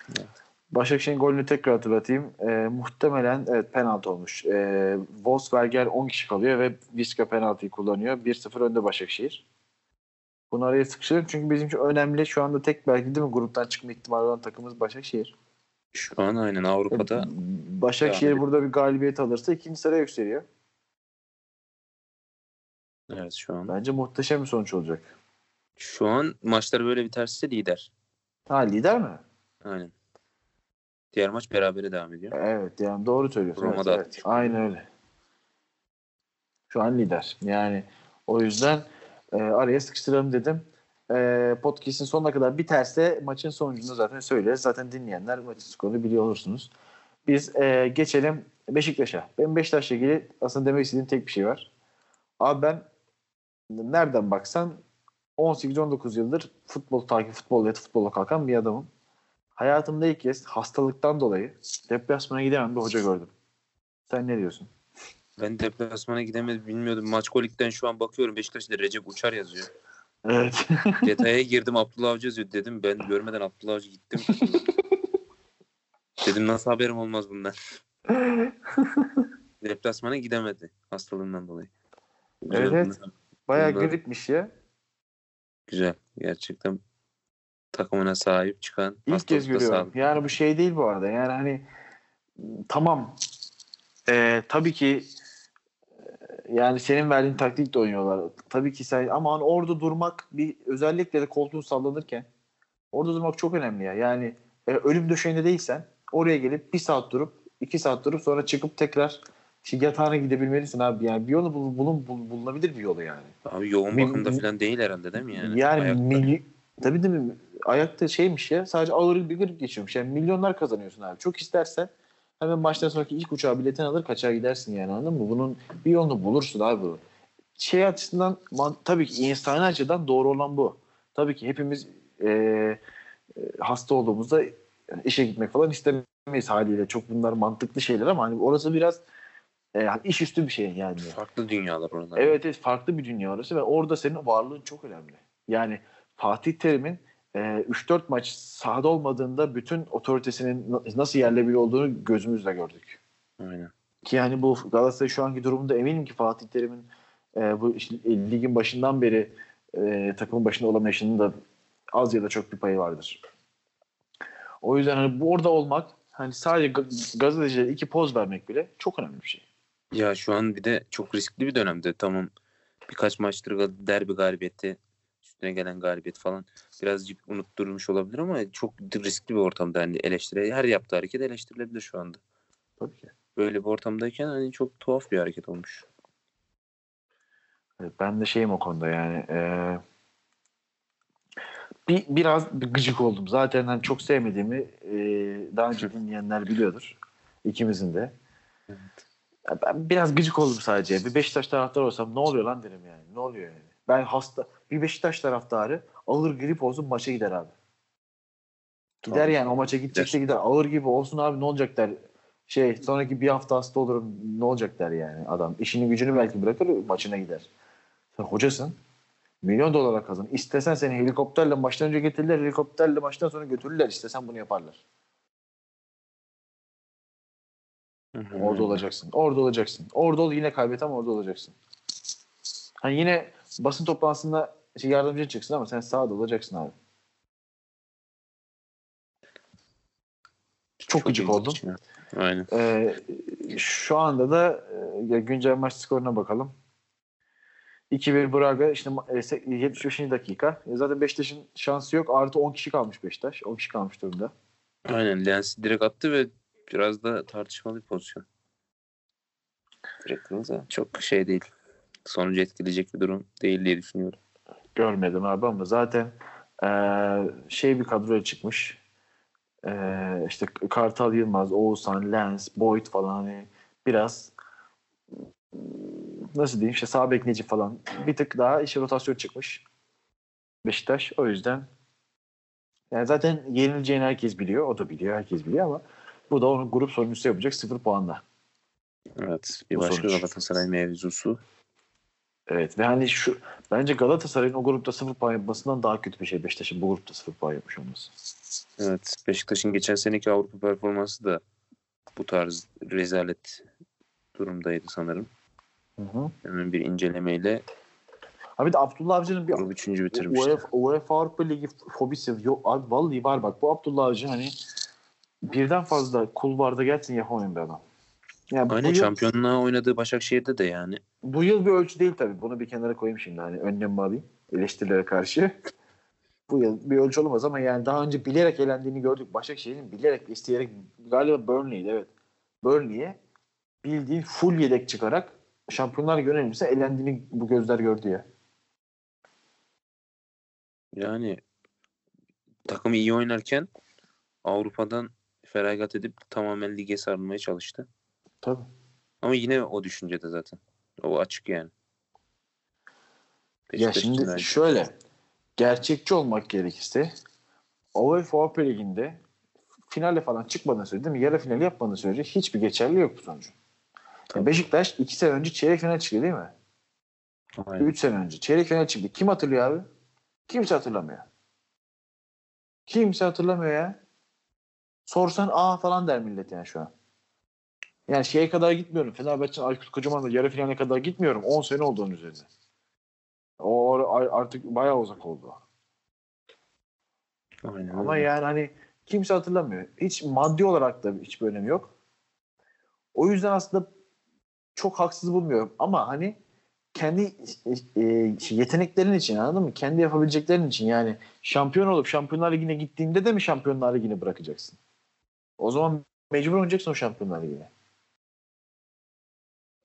Evet. Başakşehir'in golünü tekrar hatırlatayım. E, muhtemelen evet penaltı olmuş. E, Wolfsberger 10 kişi kalıyor ve Vizca penaltıyı kullanıyor. 1-0 önde Başakşehir. Bunu araya sıkıştırdım çünkü bizim için önemli şu anda tek belki değil mi gruptan çıkma ihtimali olan takımımız Başakşehir. Şu an aynen Avrupa'da Başakşehir burada bir galibiyet alırsa ikinci sıraya yükseliyor. Evet şu an. Bence muhteşem bir sonuç olacak. Şu an maçlar böyle biterse lider. Ha lider mi? Aynen. Diğer maç berabere devam ediyor. Evet yani doğru söylüyorsun. Roma evet, evet. Aynen öyle. Şu an lider. Yani o yüzden e, araya sıkıştıralım dedim. E, podcast'in sonuna kadar biterse maçın sonucunu zaten söyleriz. Zaten dinleyenler maçın skorunu biliyor olursunuz. Biz e, geçelim Beşiktaş'a. Benim Beşiktaş'la ilgili aslında demek istediğim tek bir şey var. Abi ben nereden baksan 18-19 yıldır futbol takip, futbol ya futbolla kalkan bir adamım. Hayatımda ilk kez hastalıktan dolayı deplasmana gidemem bir hoca gördüm. Sen ne diyorsun? Ben deplasmana gidemedim bilmiyordum. Maç kolikten şu an bakıyorum Beşiktaş'ta Recep Uçar yazıyor. Evet. <laughs> Detaya girdim Abdullah Avcı yazıyor dedim. Ben görmeden Abdullah Avcı gittim. dedim nasıl haberim olmaz bundan. <laughs> Deplasmana gidemedi hastalığından dolayı. Güzel, Evet. Bayağı Bunlar- gripmiş ya. Güzel. Gerçekten takımına sahip çıkan İlk kez görüyorum. sağlık. Yani bu şey değil bu arada. Yani hani tamam Ee, tabii ki e, yani senin verdiğin taktikle oynuyorlar. Tabii ki sen ama hani orada durmak bir özellikle de koltuğun sallanırken orada durmak çok önemli ya. Yani e, ölüm döşeğinde değilsen oraya gelip bir saat durup iki saat durup sonra çıkıp tekrar şey, yatağına gidebilmelisin abi. Yani bir yolu bul, bulun, bul- bulunabilir bir yolu yani. Abi yoğun Mil- bakımda falan değil herhalde değil mi yani? Yani, Ayakta. tabii değil mi? Ayakta şeymiş ya sadece ağır bir grip geçiyormuş. Yani milyonlar kazanıyorsun abi. Çok istersen hemen maçtan sonraki ilk uçağa biletini alır kaçar gidersin yani anladın mı? Bunun bir yolunu bulursun abi bu. Şey açısından tabii ki insani açıdan doğru olan bu. Tabii ki hepimiz e, e, hasta olduğumuzda işe gitmek falan istemeyiz haliyle. Çok bunlar mantıklı şeyler ama hani orası biraz e, hani iş üstü bir şey yani. Farklı dünyalar oralar. Evet, evet farklı bir dünya orası ve orada senin varlığın çok önemli. Yani Fatih Terim'in e, 3-4 maç sahada olmadığında bütün otoritesinin na- nasıl yerle bir olduğunu gözümüzle gördük. Aynen. Ki yani bu Galatasaray şu anki durumunda eminim ki Fatih Terim'in e, bu işte, ligin başından beri e, takımın başında olamayışının da az ya da çok bir payı vardır. O yüzden hani bu orada olmak hani sadece ga- gazetecilere iki poz vermek bile çok önemli bir şey. Ya şu an bir de çok riskli bir dönemde. Tamam birkaç maçtır derbi galibiyeti üstüne gelen galibiyet falan birazcık unutturmuş olabilir ama çok riskli bir ortamda yani eleştiri her yaptığı hareket eleştirilebilir şu anda. Tabii ki. Böyle bir ortamdayken hani çok tuhaf bir hareket olmuş. Evet, Ben de şeyim o konuda yani eee, bir biraz bir gıcık oldum. Zaten hani çok sevmediğimi eee, daha önce <laughs> dinleyenler biliyordur. İkimizin de. Ya Ben biraz gıcık oldum sadece. Bir Beşiktaş taraftarı olsam ne oluyor lan derim yani. Ne oluyor yani? Ben hasta bir Beşiktaş taraftarı ağır grip olsun maça gider abi. Gider Tabii. yani o maça gidecekse gider. Ağır gibi olsun abi ne olacak der. şey sonraki bir hafta hasta olurum ne olacak der yani adam. İşini gücünü belki bırakır maçına gider. Sen hocasın. Milyon dolara kazan. İstesen seni helikopterle maçtan önce getirirler. Helikopterle maçtan sonra götürürler. İstesen bunu yaparlar. Orada olacaksın. Orada olacaksın. Orada ol yine kaybet ama orada olacaksın. Hani yine basın toplantısında şey yardımcı çıksın ama sen sahada olacaksın abi. Çok, gıcık ilginç oldum. ya. Aynen. Ee, şu anda da e, güncel maç skoruna bakalım. 2-1 Braga işte ma- e, se- 75. dakika. E, zaten Beşiktaş'ın şansı yok. Artı 10 kişi kalmış Beşiktaş. 10 kişi kalmış durumda. Aynen. Lens direkt attı ve biraz da tartışmalı bir pozisyon. Kırmızı. Çok şey değil. Sonucu etkileyecek bir durum değil diye düşünüyorum. Görmedim abi ama zaten e, şey bir kadroya çıkmış. E, işte Kartal Yılmaz, Oğuzhan, Lens, Boyd falan hani biraz nasıl diyeyim işte sağ bek falan bir tık daha işe rotasyon çıkmış Beşiktaş. O yüzden yani zaten yenileceğini herkes biliyor. O da biliyor. Herkes biliyor ama bu da onun grup sonuncusu yapacak 0 puanla. Evet. Bir Bu başka sonuç. Galatasaray mevzusu. Evet ve hani şu bence Galatasaray'ın o grupta 0 puan yapmasından daha kötü bir şey Beşiktaş'ın bu grupta 0 puan yapmış olması. Evet. Beşiktaş'ın geçen seneki Avrupa performansı da bu tarz rezalet durumdaydı sanırım. Hı hı. Hemen bir incelemeyle Abi de Abdullah Avcı'nın bir grup üçüncü bitirmişti. UEFA Avrupa Ligi fobisi yok. Abi vallahi var bak bu Abdullah Avcı hani birden fazla kulvarda gelsin yapamayan bir adam. Yani Aynen yıl, şampiyonluğa oynadığı Başakşehir'de de yani. bu yıl bir ölçü değil tabii. Bunu bir kenara koyayım şimdi hani önlem alayım eleştirilere karşı. bu yıl bir ölçü olamaz ama yani daha önce bilerek elendiğini gördük. Başakşehir'in bilerek isteyerek galiba Burnley'di evet. Burnley'e bildiğin full yedek çıkarak Şampiyonlar Ligi elendiğini bu gözler gördü ya. Yani takım iyi oynarken Avrupa'dan feragat edip tamamen lige sarılmaya çalıştı. Tabii. Ama yine o düşüncede zaten. O açık yani. Ya Beşiktaş şimdi için öyle. şöyle gerçekçi olmak gerekirse UEFA Avrupa Ligi'nde finale falan çıkmadan sürece değil mi? Yarı finali yapmadan sürece hiçbir geçerli yok bu sonucun. Tabii. Beşiktaş iki sene önce çeyrek final çıktı değil mi? Aynen. Üç sene önce. Çeyrek final çıktı. Kim hatırlıyor abi? Kimse hatırlamıyor. Kimse hatırlamıyor ya. Sorsan aa falan der millet yani şu an. Yani şeye kadar gitmiyorum. Fenerbahçe'nin Aykut Kocaman'la yarı finale kadar gitmiyorum. 10 sene oldu onun üzerinde. O ar- artık bayağı uzak oldu. Aynen Ama öyle. yani hani kimse hatırlamıyor. Hiç maddi olarak da hiçbir önemi yok. O yüzden aslında çok haksız bulmuyorum. Ama hani kendi e, şey, yeteneklerin için anladın mı? Kendi yapabileceklerin için yani şampiyon olup Şampiyonlar Ligi'ne gittiğinde de mi Şampiyonlar Ligi'ni bırakacaksın? O zaman mecbur oynayacaksın o Şampiyonlar Ligi'ne.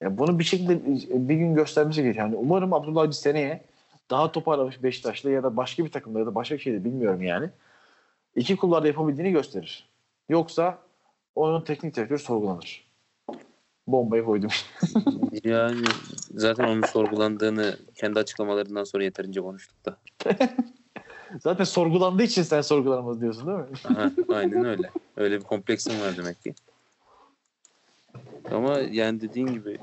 Ya bunu bir şekilde bir gün göstermesi gerekiyor. Yani umarım Abdullah Avcı seneye daha toparlamış Beşiktaş'la ya da başka bir takımda ya da başka bir şeyde bilmiyorum yani. İki kulvarda yapabildiğini gösterir. Yoksa onun teknik direktörü sorgulanır. Bombayı koydum. <laughs> Yani zaten onun sorgulandığını kendi açıklamalarından sonra yeterince konuştuk da. <laughs> Zaten sorgulandığı için sen sorgulanamaz diyorsun değil mi? Aha, aynen öyle. Öyle bir kompleksim var demek ki. Ama yani dediğin gibi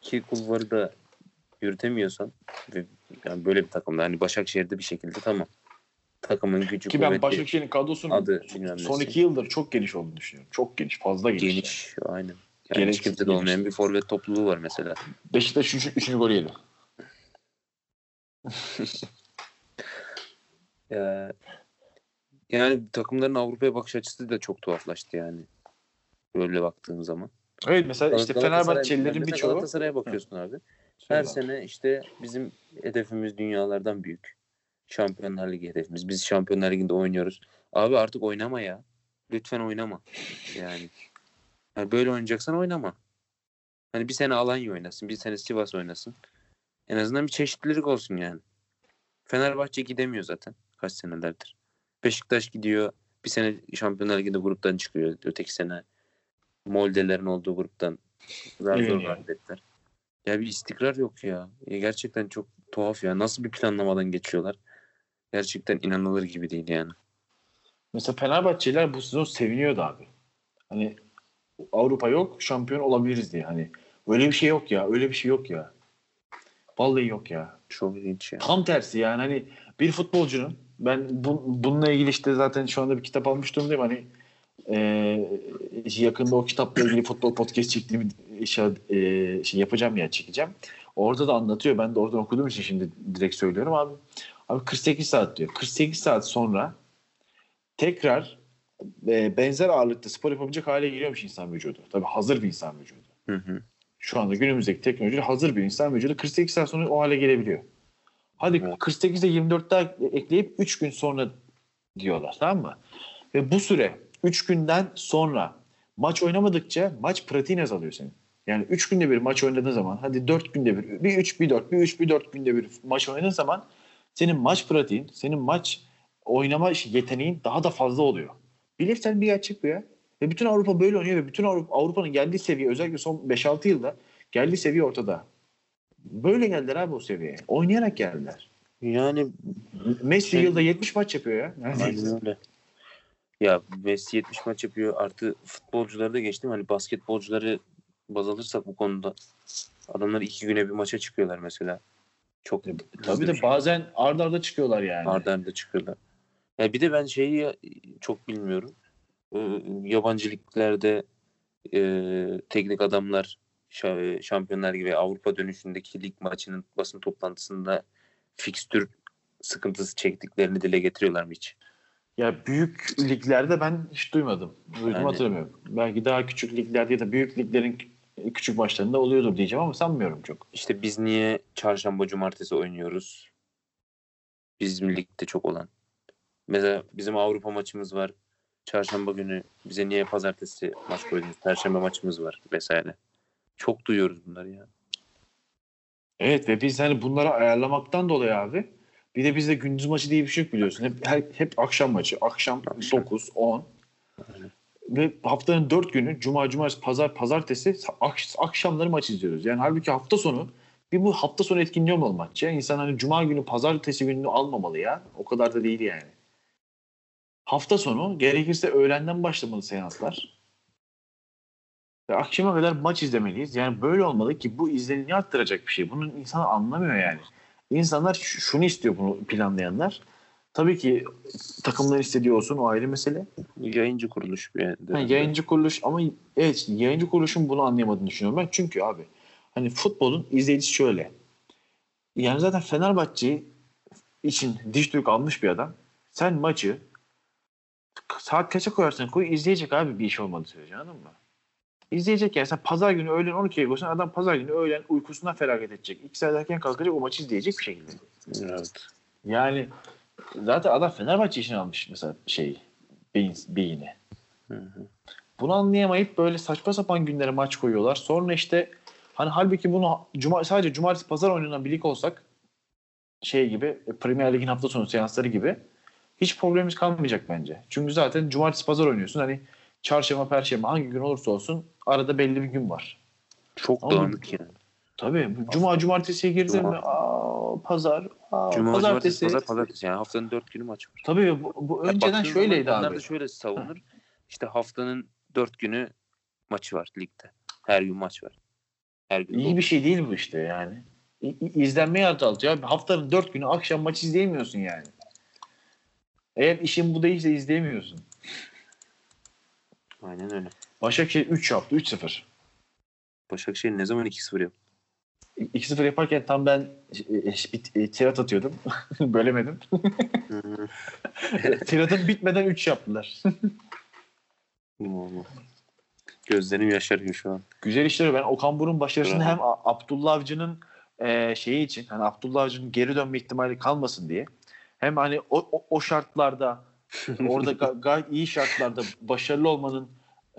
ki kulvarı da yürütemiyorsan ve yani böyle bir takımda hani Başakşehir'de bir şekilde tamam. Takımın gücü Ki ben Başakşehir'in kadrosunun adı son iki yıldır çok geniş olduğunu düşünüyorum. Çok geniş, fazla geniş. geniş. Aynen. Yani Gereksiz hiç kimse de geniş. olmayan bir forvet topluluğu var mesela. Yani. Beşiktaş 3. Üç, üçüncü golü yedi. <laughs> Ya, yani takımların Avrupa'ya bakış açısı da çok tuhaflaştı yani. Böyle baktığın zaman. Evet mesela işte Fenerbahçelilerin birçoğu Galatasaray'a bakıyorsun abi. Her Söyle. sene işte bizim hedefimiz dünyalardan büyük. Şampiyonlar Ligi hedefimiz. Biz Şampiyonlar Ligi'nde oynuyoruz. Abi artık oynama ya. Lütfen oynama. Yani. Yani böyle oynayacaksan oynama. Hani bir sene Alanya oynasın, bir sene Sivas oynasın. En azından bir çeşitlilik olsun yani. Fenerbahçe gidemiyor zaten kaç senelerdir. Beşiktaş gidiyor. Bir sene Şampiyonlar Ligi'nde gruptan çıkıyor. Öteki sene Molde'lerin olduğu gruptan zar zor. Ya bir istikrar yok ya. Ya Gerçekten çok tuhaf ya. Nasıl bir planlamadan geçiyorlar? Gerçekten inanılır gibi değil yani. Mesela Fenerbahçeliler bu sezon seviniyordu abi. Hani Avrupa yok, şampiyon olabiliriz diye. Hani öyle bir şey yok ya. Öyle bir şey yok ya. Vallahi yok ya. Çok ilginç ya. Tam tersi yani hani bir futbolcunun ben bu, bununla ilgili işte zaten şu anda bir kitap almış durumdayım hani e, yakında o kitapla ilgili futbol podcast çektiğimi şey, e, şey yapacağım ya çekeceğim. Orada da anlatıyor. Ben de oradan okuduğum için şimdi direkt söylüyorum abi. Abi 48 saat diyor. 48 saat sonra tekrar e, benzer ağırlıkta spor yapabilecek hale geliyormuş insan vücudu. Tabii hazır bir insan vücudu. Hı hı. Şu anda günümüzdeki teknoloji hazır bir insan vücudu 48 saat sonra o hale gelebiliyor. Hadi Evet. 48'de 24 daha ekleyip 3 gün sonra diyorlar tamam mı? Ve bu süre 3 günden sonra maç oynamadıkça maç pratiğin azalıyor senin. Yani 3 günde bir maç oynadığın zaman hadi 4 günde bir bir 3 bir 4 bir 3 bir 4 günde bir maç oynadığın zaman senin maç pratiğin, senin maç oynama yeteneğin daha da fazla oluyor. Bilimsel bir gerçek bu ya. Ve bütün Avrupa böyle oynuyor ve bütün Avrupa, Avrupa'nın geldiği seviye özellikle son 5-6 yılda geldiği seviye ortada. Böyle geldiler abi o seviyeye. Oynayarak geldiler. Yani Messi Şey- yılda 70 maç yapıyor ya. Aynen öyle. Ya Messi 70 maç yapıyor. Artı futbolcuları da geçtim. Hani basketbolcuları baz alırsak bu konuda adamlar iki güne bir maça çıkıyorlar mesela. Çok Tabii de bazen arda arda çıkıyorlar yani. arda arda çıkıyorlar. Ya bir de ben şeyi çok bilmiyorum. Ee, yabancı liglerde e, teknik adamlar şampiyonlar gibi Avrupa dönüşündeki lig maçının basın toplantısında fikstür sıkıntısı çektiklerini dile getiriyorlar mı hiç? Ya büyük liglerde ben hiç duymadım. Duydum Yani- hatırlamıyorum. Belki daha küçük liglerde ya da büyük liglerin küçük maçlarında oluyordur diyeceğim ama sanmıyorum çok. İşte biz niye çarşamba cumartesi oynuyoruz? Bizim ligde çok olan. Mesela bizim Avrupa maçımız var. Çarşamba günü bize niye pazartesi maç koydunuz? Perşembe maçımız var vesaire. Çok duyuyoruz bunları ya. Evet ve biz hani bunları ayarlamaktan dolayı abi bir de bizde gündüz maçı diye bir şey yok biliyorsun. Hep, hep, hep akşam maçı. Akşam Akşam. 9, 10. Aynen. Ve haftanın 4 günü cuma, cumartesi, pazar, pazartesi ak- akşamları maç izliyoruz. Yani halbuki hafta sonu bir bu hafta sonu etkinliği olmalı maç ya. İnsan hani cuma günü, pazartesi gününü almamalı ya. O kadar da değil yani. Hafta sonu gerekirse öğlenden başlamalı seanslar. Ve akşama kadar maç izlemeliyiz. Yani böyle olmalı ki bu izlenimi arttıracak bir şey. Bunu insan anlamıyor yani. İnsanlar şunu istiyor bunu planlayanlar. Tabii ki takımların istediği olsun o ayrı mesele. Yayıncı kuruluş bir yerde. Ha, yayıncı kuruluş ama evet yayıncı kuruluşun bunu anlayamadığını düşünüyorum ben. Çünkü abi hani futbolun izleyicisi şöyle. Yani zaten Fenerbahçe için diş tük almış bir adam. Sen maçı saat kaça koyarsan koy izleyecek abi bir iş olmadığı sürece anladın mı? İzleyecek yani sen pazar günü öğlen 12'ye koysan adam pazar günü öğlen uykusundan feragat edecek. İki saat erken kalkacak o maçı izleyecek bir şekilde. Evet. Yani zaten adam Fenerbahçe için almış mesela şey beyin, beyini. Hı hı. Bunu anlayamayıp böyle saçma sapan günlere maç koyuyorlar. Sonra işte hani halbuki bunu cuma, sadece cumartesi pazar oynanan bir lig olsak şey gibi Premier Lig'in hafta sonu seansları gibi hiç problemimiz kalmayacak bence. Çünkü zaten cumartesi pazar oynuyorsun. Hani çarşamba perşembe hangi gün olursa olsun arada belli bir gün var. Çok Ama- dağınık yani. Tabii cuma cumartesiye girdin mi? Aa, pazar, aa, Cuma, pazartesi. pazar, pazartesi. Yani haftanın dört günü maç var. Tabii bu, bu Ya önceden şöyleydi abi. da şöyle savunur. İşte haftanın dört günü maçı var ligde. Her gün maç var. Her gün. İyi bir şey değil bu işte yani. İ- İzlenmeyi azaltıyor. Haftanın dört günü akşam maç izleyemiyorsun yani. Eğer işin bu değilse izleyemiyorsun. Aynen öyle. Başakşehir 3 yaptı. 3-0. Başakşehir ne zaman 2-0 yaptı? 2-0 yaparken tam ben e, e, bir e, tirat atıyordum. <laughs> Bölemedim. <laughs> <laughs> Tiratın bitmeden 3 yaptılar. Vallahi. Gözlerim yaşarıyor şu an. Güzel işleri ben Okan Buruk'un başarısını hem Abdullah Avcı'nın e, şeyi için hani Abdullah Avcı'nın geri dönme ihtimali kalmasın diye hem hani o, o, o şartlarda orada ga- gayet iyi şartlarda başarılı olmanın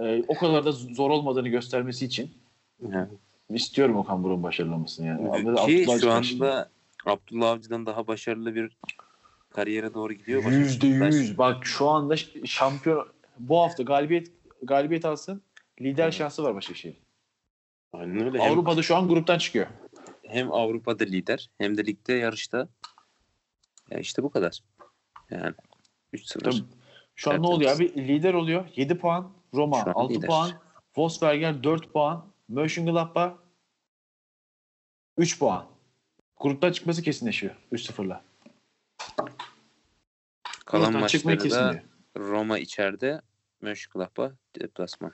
e, o kadar da zor olmadığını göstermesi için Yani. istiyorum Okan Buruk'un başarılı olmasını yani. Ki Abdullah şu anda Abdullah Avcı'dan daha başarılı bir kariyere doğru gidiyor. yüzde yüz. Bak şu anda şampiyon bu hafta galibiyet galibiyet alsın lider Evet. şansı var Başakşehir. Aynen öyle. Hem, Avrupa'da şu an gruptan çıkıyor. hem Avrupa'da lider hem de ligde yarışta. Ya işte bu kadar. Yani 3-0. Tabii. Şu an ne oluyor abi? Lider oluyor. 7 puan. Roma Şu an 6 lider. puan. Wolfsberger 4 puan. Mönchengladbach 3 puan. Gruptan çıkması kesinleşiyor 3-0'la. Kalan maçları da kesinliyor. Roma içeride, Mönchengladbach deplasman.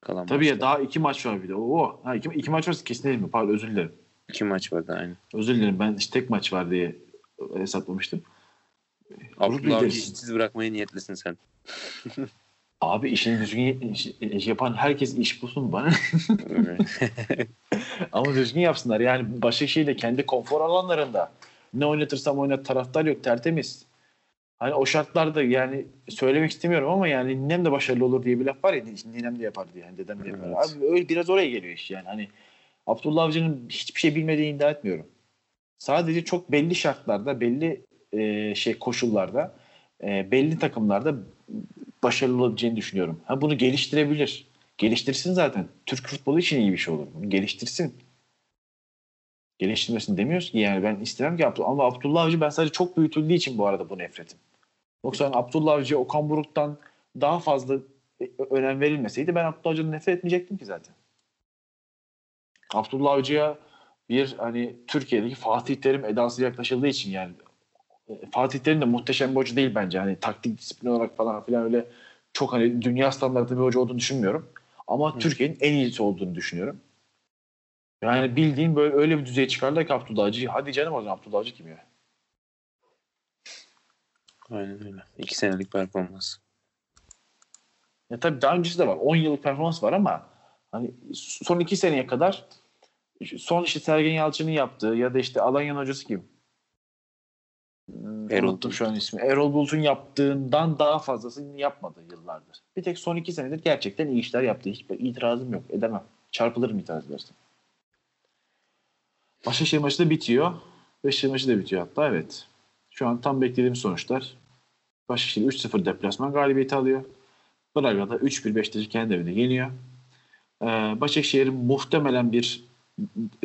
Kalan Tabii ya maçlar. daha iki maç var bir de. Oo. Ha, iki, iki maç varsa kesin değil mi? Pardon özür dilerim. İki maç vardı aynı. Özür dilerim. Ben işte tek maç var diye hesaplamıştım. Abdullah. Avcı'yı işsiz bırakmaya niyetlisin sen. <laughs> Abi işini düzgün iş- yapan herkes iş bulsun bana. <laughs> Ama düzgün yapsınlar. Yani Başakşehir de kendi konfor alanlarında ne oynatırsam oynat taraftar yok tertemiz. Hani o şartlarda yani söylemek istemiyorum ama yani ninem de başarılı olur diye bir laf var ya ninem de yapar diye yani dedem de yapar. Evet. Abi öyle biraz oraya geliyor iş yani. Hani Abdullah Avcı'nın hiçbir şey bilmediğini iddia etmiyorum. Sadece çok belli şartlarda, belli e, şey koşullarda, e, belli takımlarda başarılı olabileceğini düşünüyorum. Ha bunu geliştirebilir. Geliştirsin zaten. Türk futbolu için iyi bir şey olur. Bunu geliştirsin. Geliştirmesini demiyoruz ki yani ben istemem ki Abdullah, ama Abdullah Avcı ben sadece çok büyütüldüğü için bu arada bu nefretim. Yoksa hani Abdullah Avcı Okan Buruk'tan daha fazla e, önem verilmeseydi ben Abdullah Avcı'dan nefret etmeyecektim ki zaten. Abdullah Avcı'ya bir hani Türkiye'deki Fatih Terim edası yaklaşıldığı için yani Fatih Terim de muhteşem bir hoca değil bence. Hani taktik disiplin olarak falan filan öyle çok hani dünya standartı bir hoca olduğunu düşünmüyorum. Ama. Türkiye'nin en iyisi olduğunu düşünüyorum. Yani bildiğin böyle öyle bir düzeye çıkardılar ki Abdullah Avcı. Hadi canım o zaman Abdullah Avcı kim ya? Aynen öyle. İki senelik performans. Ya tabii daha öncesi de var. 10 yıllık performans var ama hani son iki seneye kadar son işte Sergen Yalçın'ın yaptığı ya da işte Alanya'nın hocası kim? Erol unuttum Bulut. şu an ismi. Erol Bulut'un yaptığından daha fazlasını yapmadı yıllardır. Bir tek son iki senedir gerçekten iyi işler yaptı. Hiçbir itirazım yok. Edemem. Çarpılırım itiraz edersem. Başakşehir maçı da bitiyor. Beşiktaş maçı da bitiyor hatta evet. Şu an tam beklediğim sonuçlar. Başakşehir 3-0 deplasman galibiyeti alıyor. Braga'da 3-1 Beşiktaş'ı kendi evinde yeniyor. Ee, Başakşehir muhtemelen bir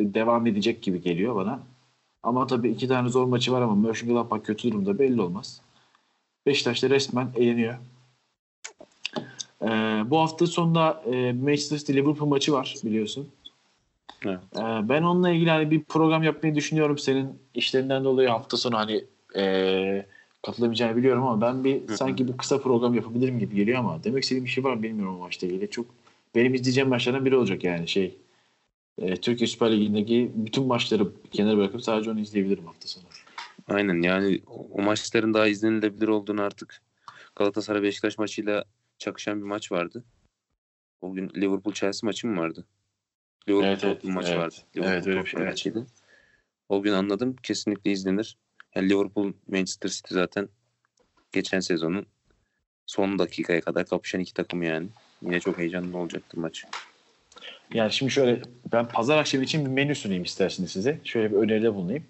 devam edecek gibi geliyor bana. Ama tabii iki tane zor maçı var ama Mönchengladbach kötü durumda belli olmaz. Beşiktaş da resmen eğleniyor. Ee, bu hafta sonunda e, Manchester City Liverpool maçı var biliyorsun. Evet. Ee, ben onunla ilgili hani bir program yapmayı düşünüyorum. Senin işlerinden dolayı hafta sonu hani e, katılamayacağını biliyorum ama ben bir sanki bir kısa program yapabilirim gibi geliyor ama demek istediğim bir şey var bilmiyorum o maçla ilgili. Çok benim izleyeceğim maçlardan biri olacak yani şey. E, Türkiye Süper Ligi'ndeki bütün maçları kenara bırakıp sadece onu izleyebilirim hafta sonu. Aynen yani o, maçların daha izlenilebilir olduğunu artık Galatasaray Beşiktaş maçıyla çakışan bir maç vardı. O gün Liverpool Chelsea maçı mı vardı? Liverpool Evet, evet, maçı evet. vardı. Evet, öyle bir şey, evet. maçıydı. O gün anladım kesinlikle izlenir. Yani Liverpool Manchester City zaten geçen sezonun son dakikaya kadar kapışan iki takım yani. Yine çok heyecanlı olacaktır maç. Yani şimdi şöyle ben pazar akşamı için bir menü sunayım isterseniz size. Şöyle bir öneride bulunayım.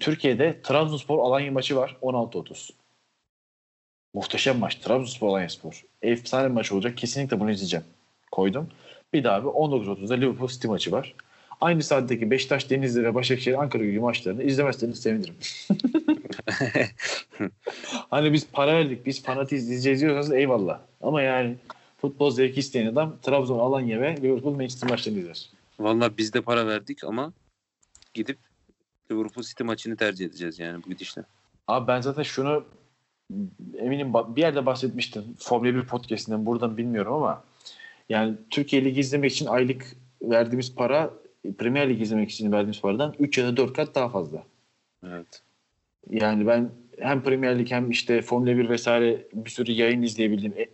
Türkiye'de Trabzonspor Alanya maçı var 16.30. Muhteşem maç. Trabzonspor Alanya Spor. Efsane maç olacak. Kesinlikle bunu izleyeceğim. Koydum. Bir daha bir 19.30'da Liverpool City maçı var. Aynı saatteki Beşiktaş, Denizli ve Başakşehir Ankara gücü maçlarını izlemezseniz sevinirim. <laughs> hani biz para verdik, biz fanatiz izleyeceğiz diyorsanız eyvallah. Ama yani futbol zevki isteyen adam Trabzon, Alanya ve Liverpool Manchester maçlarını izler. Valla biz de para verdik ama gidip Liverpool City maçını tercih edeceğiz yani bu gidişle. Abi ben zaten şunu eminim bir yerde bahsetmiştim. Formula 1 podcast'inden buradan bilmiyorum ama yani Türkiye Ligi izlemek için aylık verdiğimiz para Premier Lig izlemek için verdiğimiz paradan 3 ya da 4 kat daha fazla. Evet. Yani ben hem Premier Lig hem işte Formula 1 vesaire bir sürü yayın izleyebildiğim e,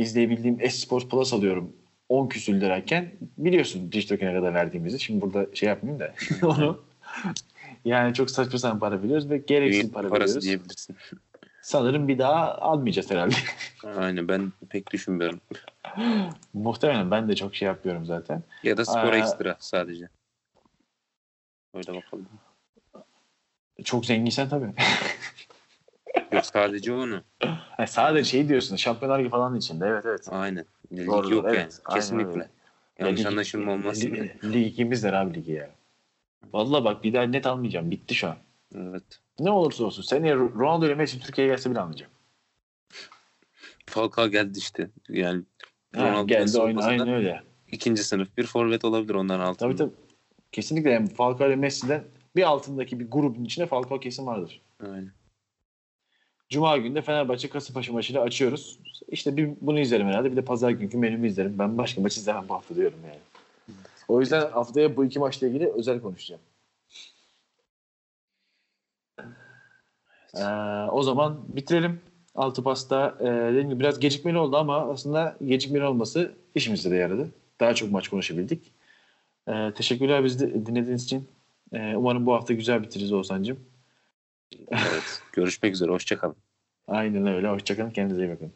izleyebildiğim Esport Plus alıyorum 10 küsür lirayken biliyorsun Dijitürk'e ne kadar verdiğimizi. Şimdi burada şey yapmayayım da <laughs> onu yani çok saçma sapan para veriyoruz ve gereksiz para parası veriyoruz. diyebilirsin. Sanırım bir daha almayacağız herhalde. <laughs> Aynen ben pek düşünmüyorum. <laughs> Muhtemelen ben de çok şey yapıyorum zaten. Ya da spor Aa. ekstra sadece. Öyle bakalım. Çok zenginsen tabii. Yok sadece onu. Ha, sadece şey diyorsun Şampiyonlar Ligi falan içinde evet evet. Aynen. Lig Doğru, yok evet. yani. Aynen Kesinlikle. öyle. Yanlış Ya lig- anlaşılma olmaz. Lig, lig ikimizler abi ligi ya. Vallahi bak bir daha net almayacağım. Bitti şu an. Evet. Ne olursa olsun. Seneye Ronaldo ile Messi Türkiye'ye gelse bile almayacağım. Falcao geldi işte. Yani Ha, Ronaldo geldi da aynen öyle. ikinci sınıf bir forvet olabilir onların altında. Tabii tabii. Kesinlikle yani Falcao ile Messi'den bir altındaki bir grubun içinde Falcao kesin vardır. Aynen. Cuma günü de Fenerbahçe Kasımpaşa maçıyla açıyoruz. İşte bir bunu izlerim herhalde. Bir de pazar günkü menümü izlerim. Ben başka maç izlemem bu hafta diyorum yani. O yüzden haftaya bu iki maçla ilgili özel konuşacağım. Ee, o zaman bitirelim. Altı pasta e, dediğim gibi biraz gecikmeli oldu ama aslında gecikmeli olması işimize de yaradı. Daha çok maç konuşabildik. Ee, teşekkürler bizi dinlediğiniz için. Ee, umarım bu hafta güzel bitiririz Oğuzhan'cığım. Evet. Görüşmek üzere. Hoşçakalın. Aynen öyle. Hoşçakalın. Kendinize iyi bakın.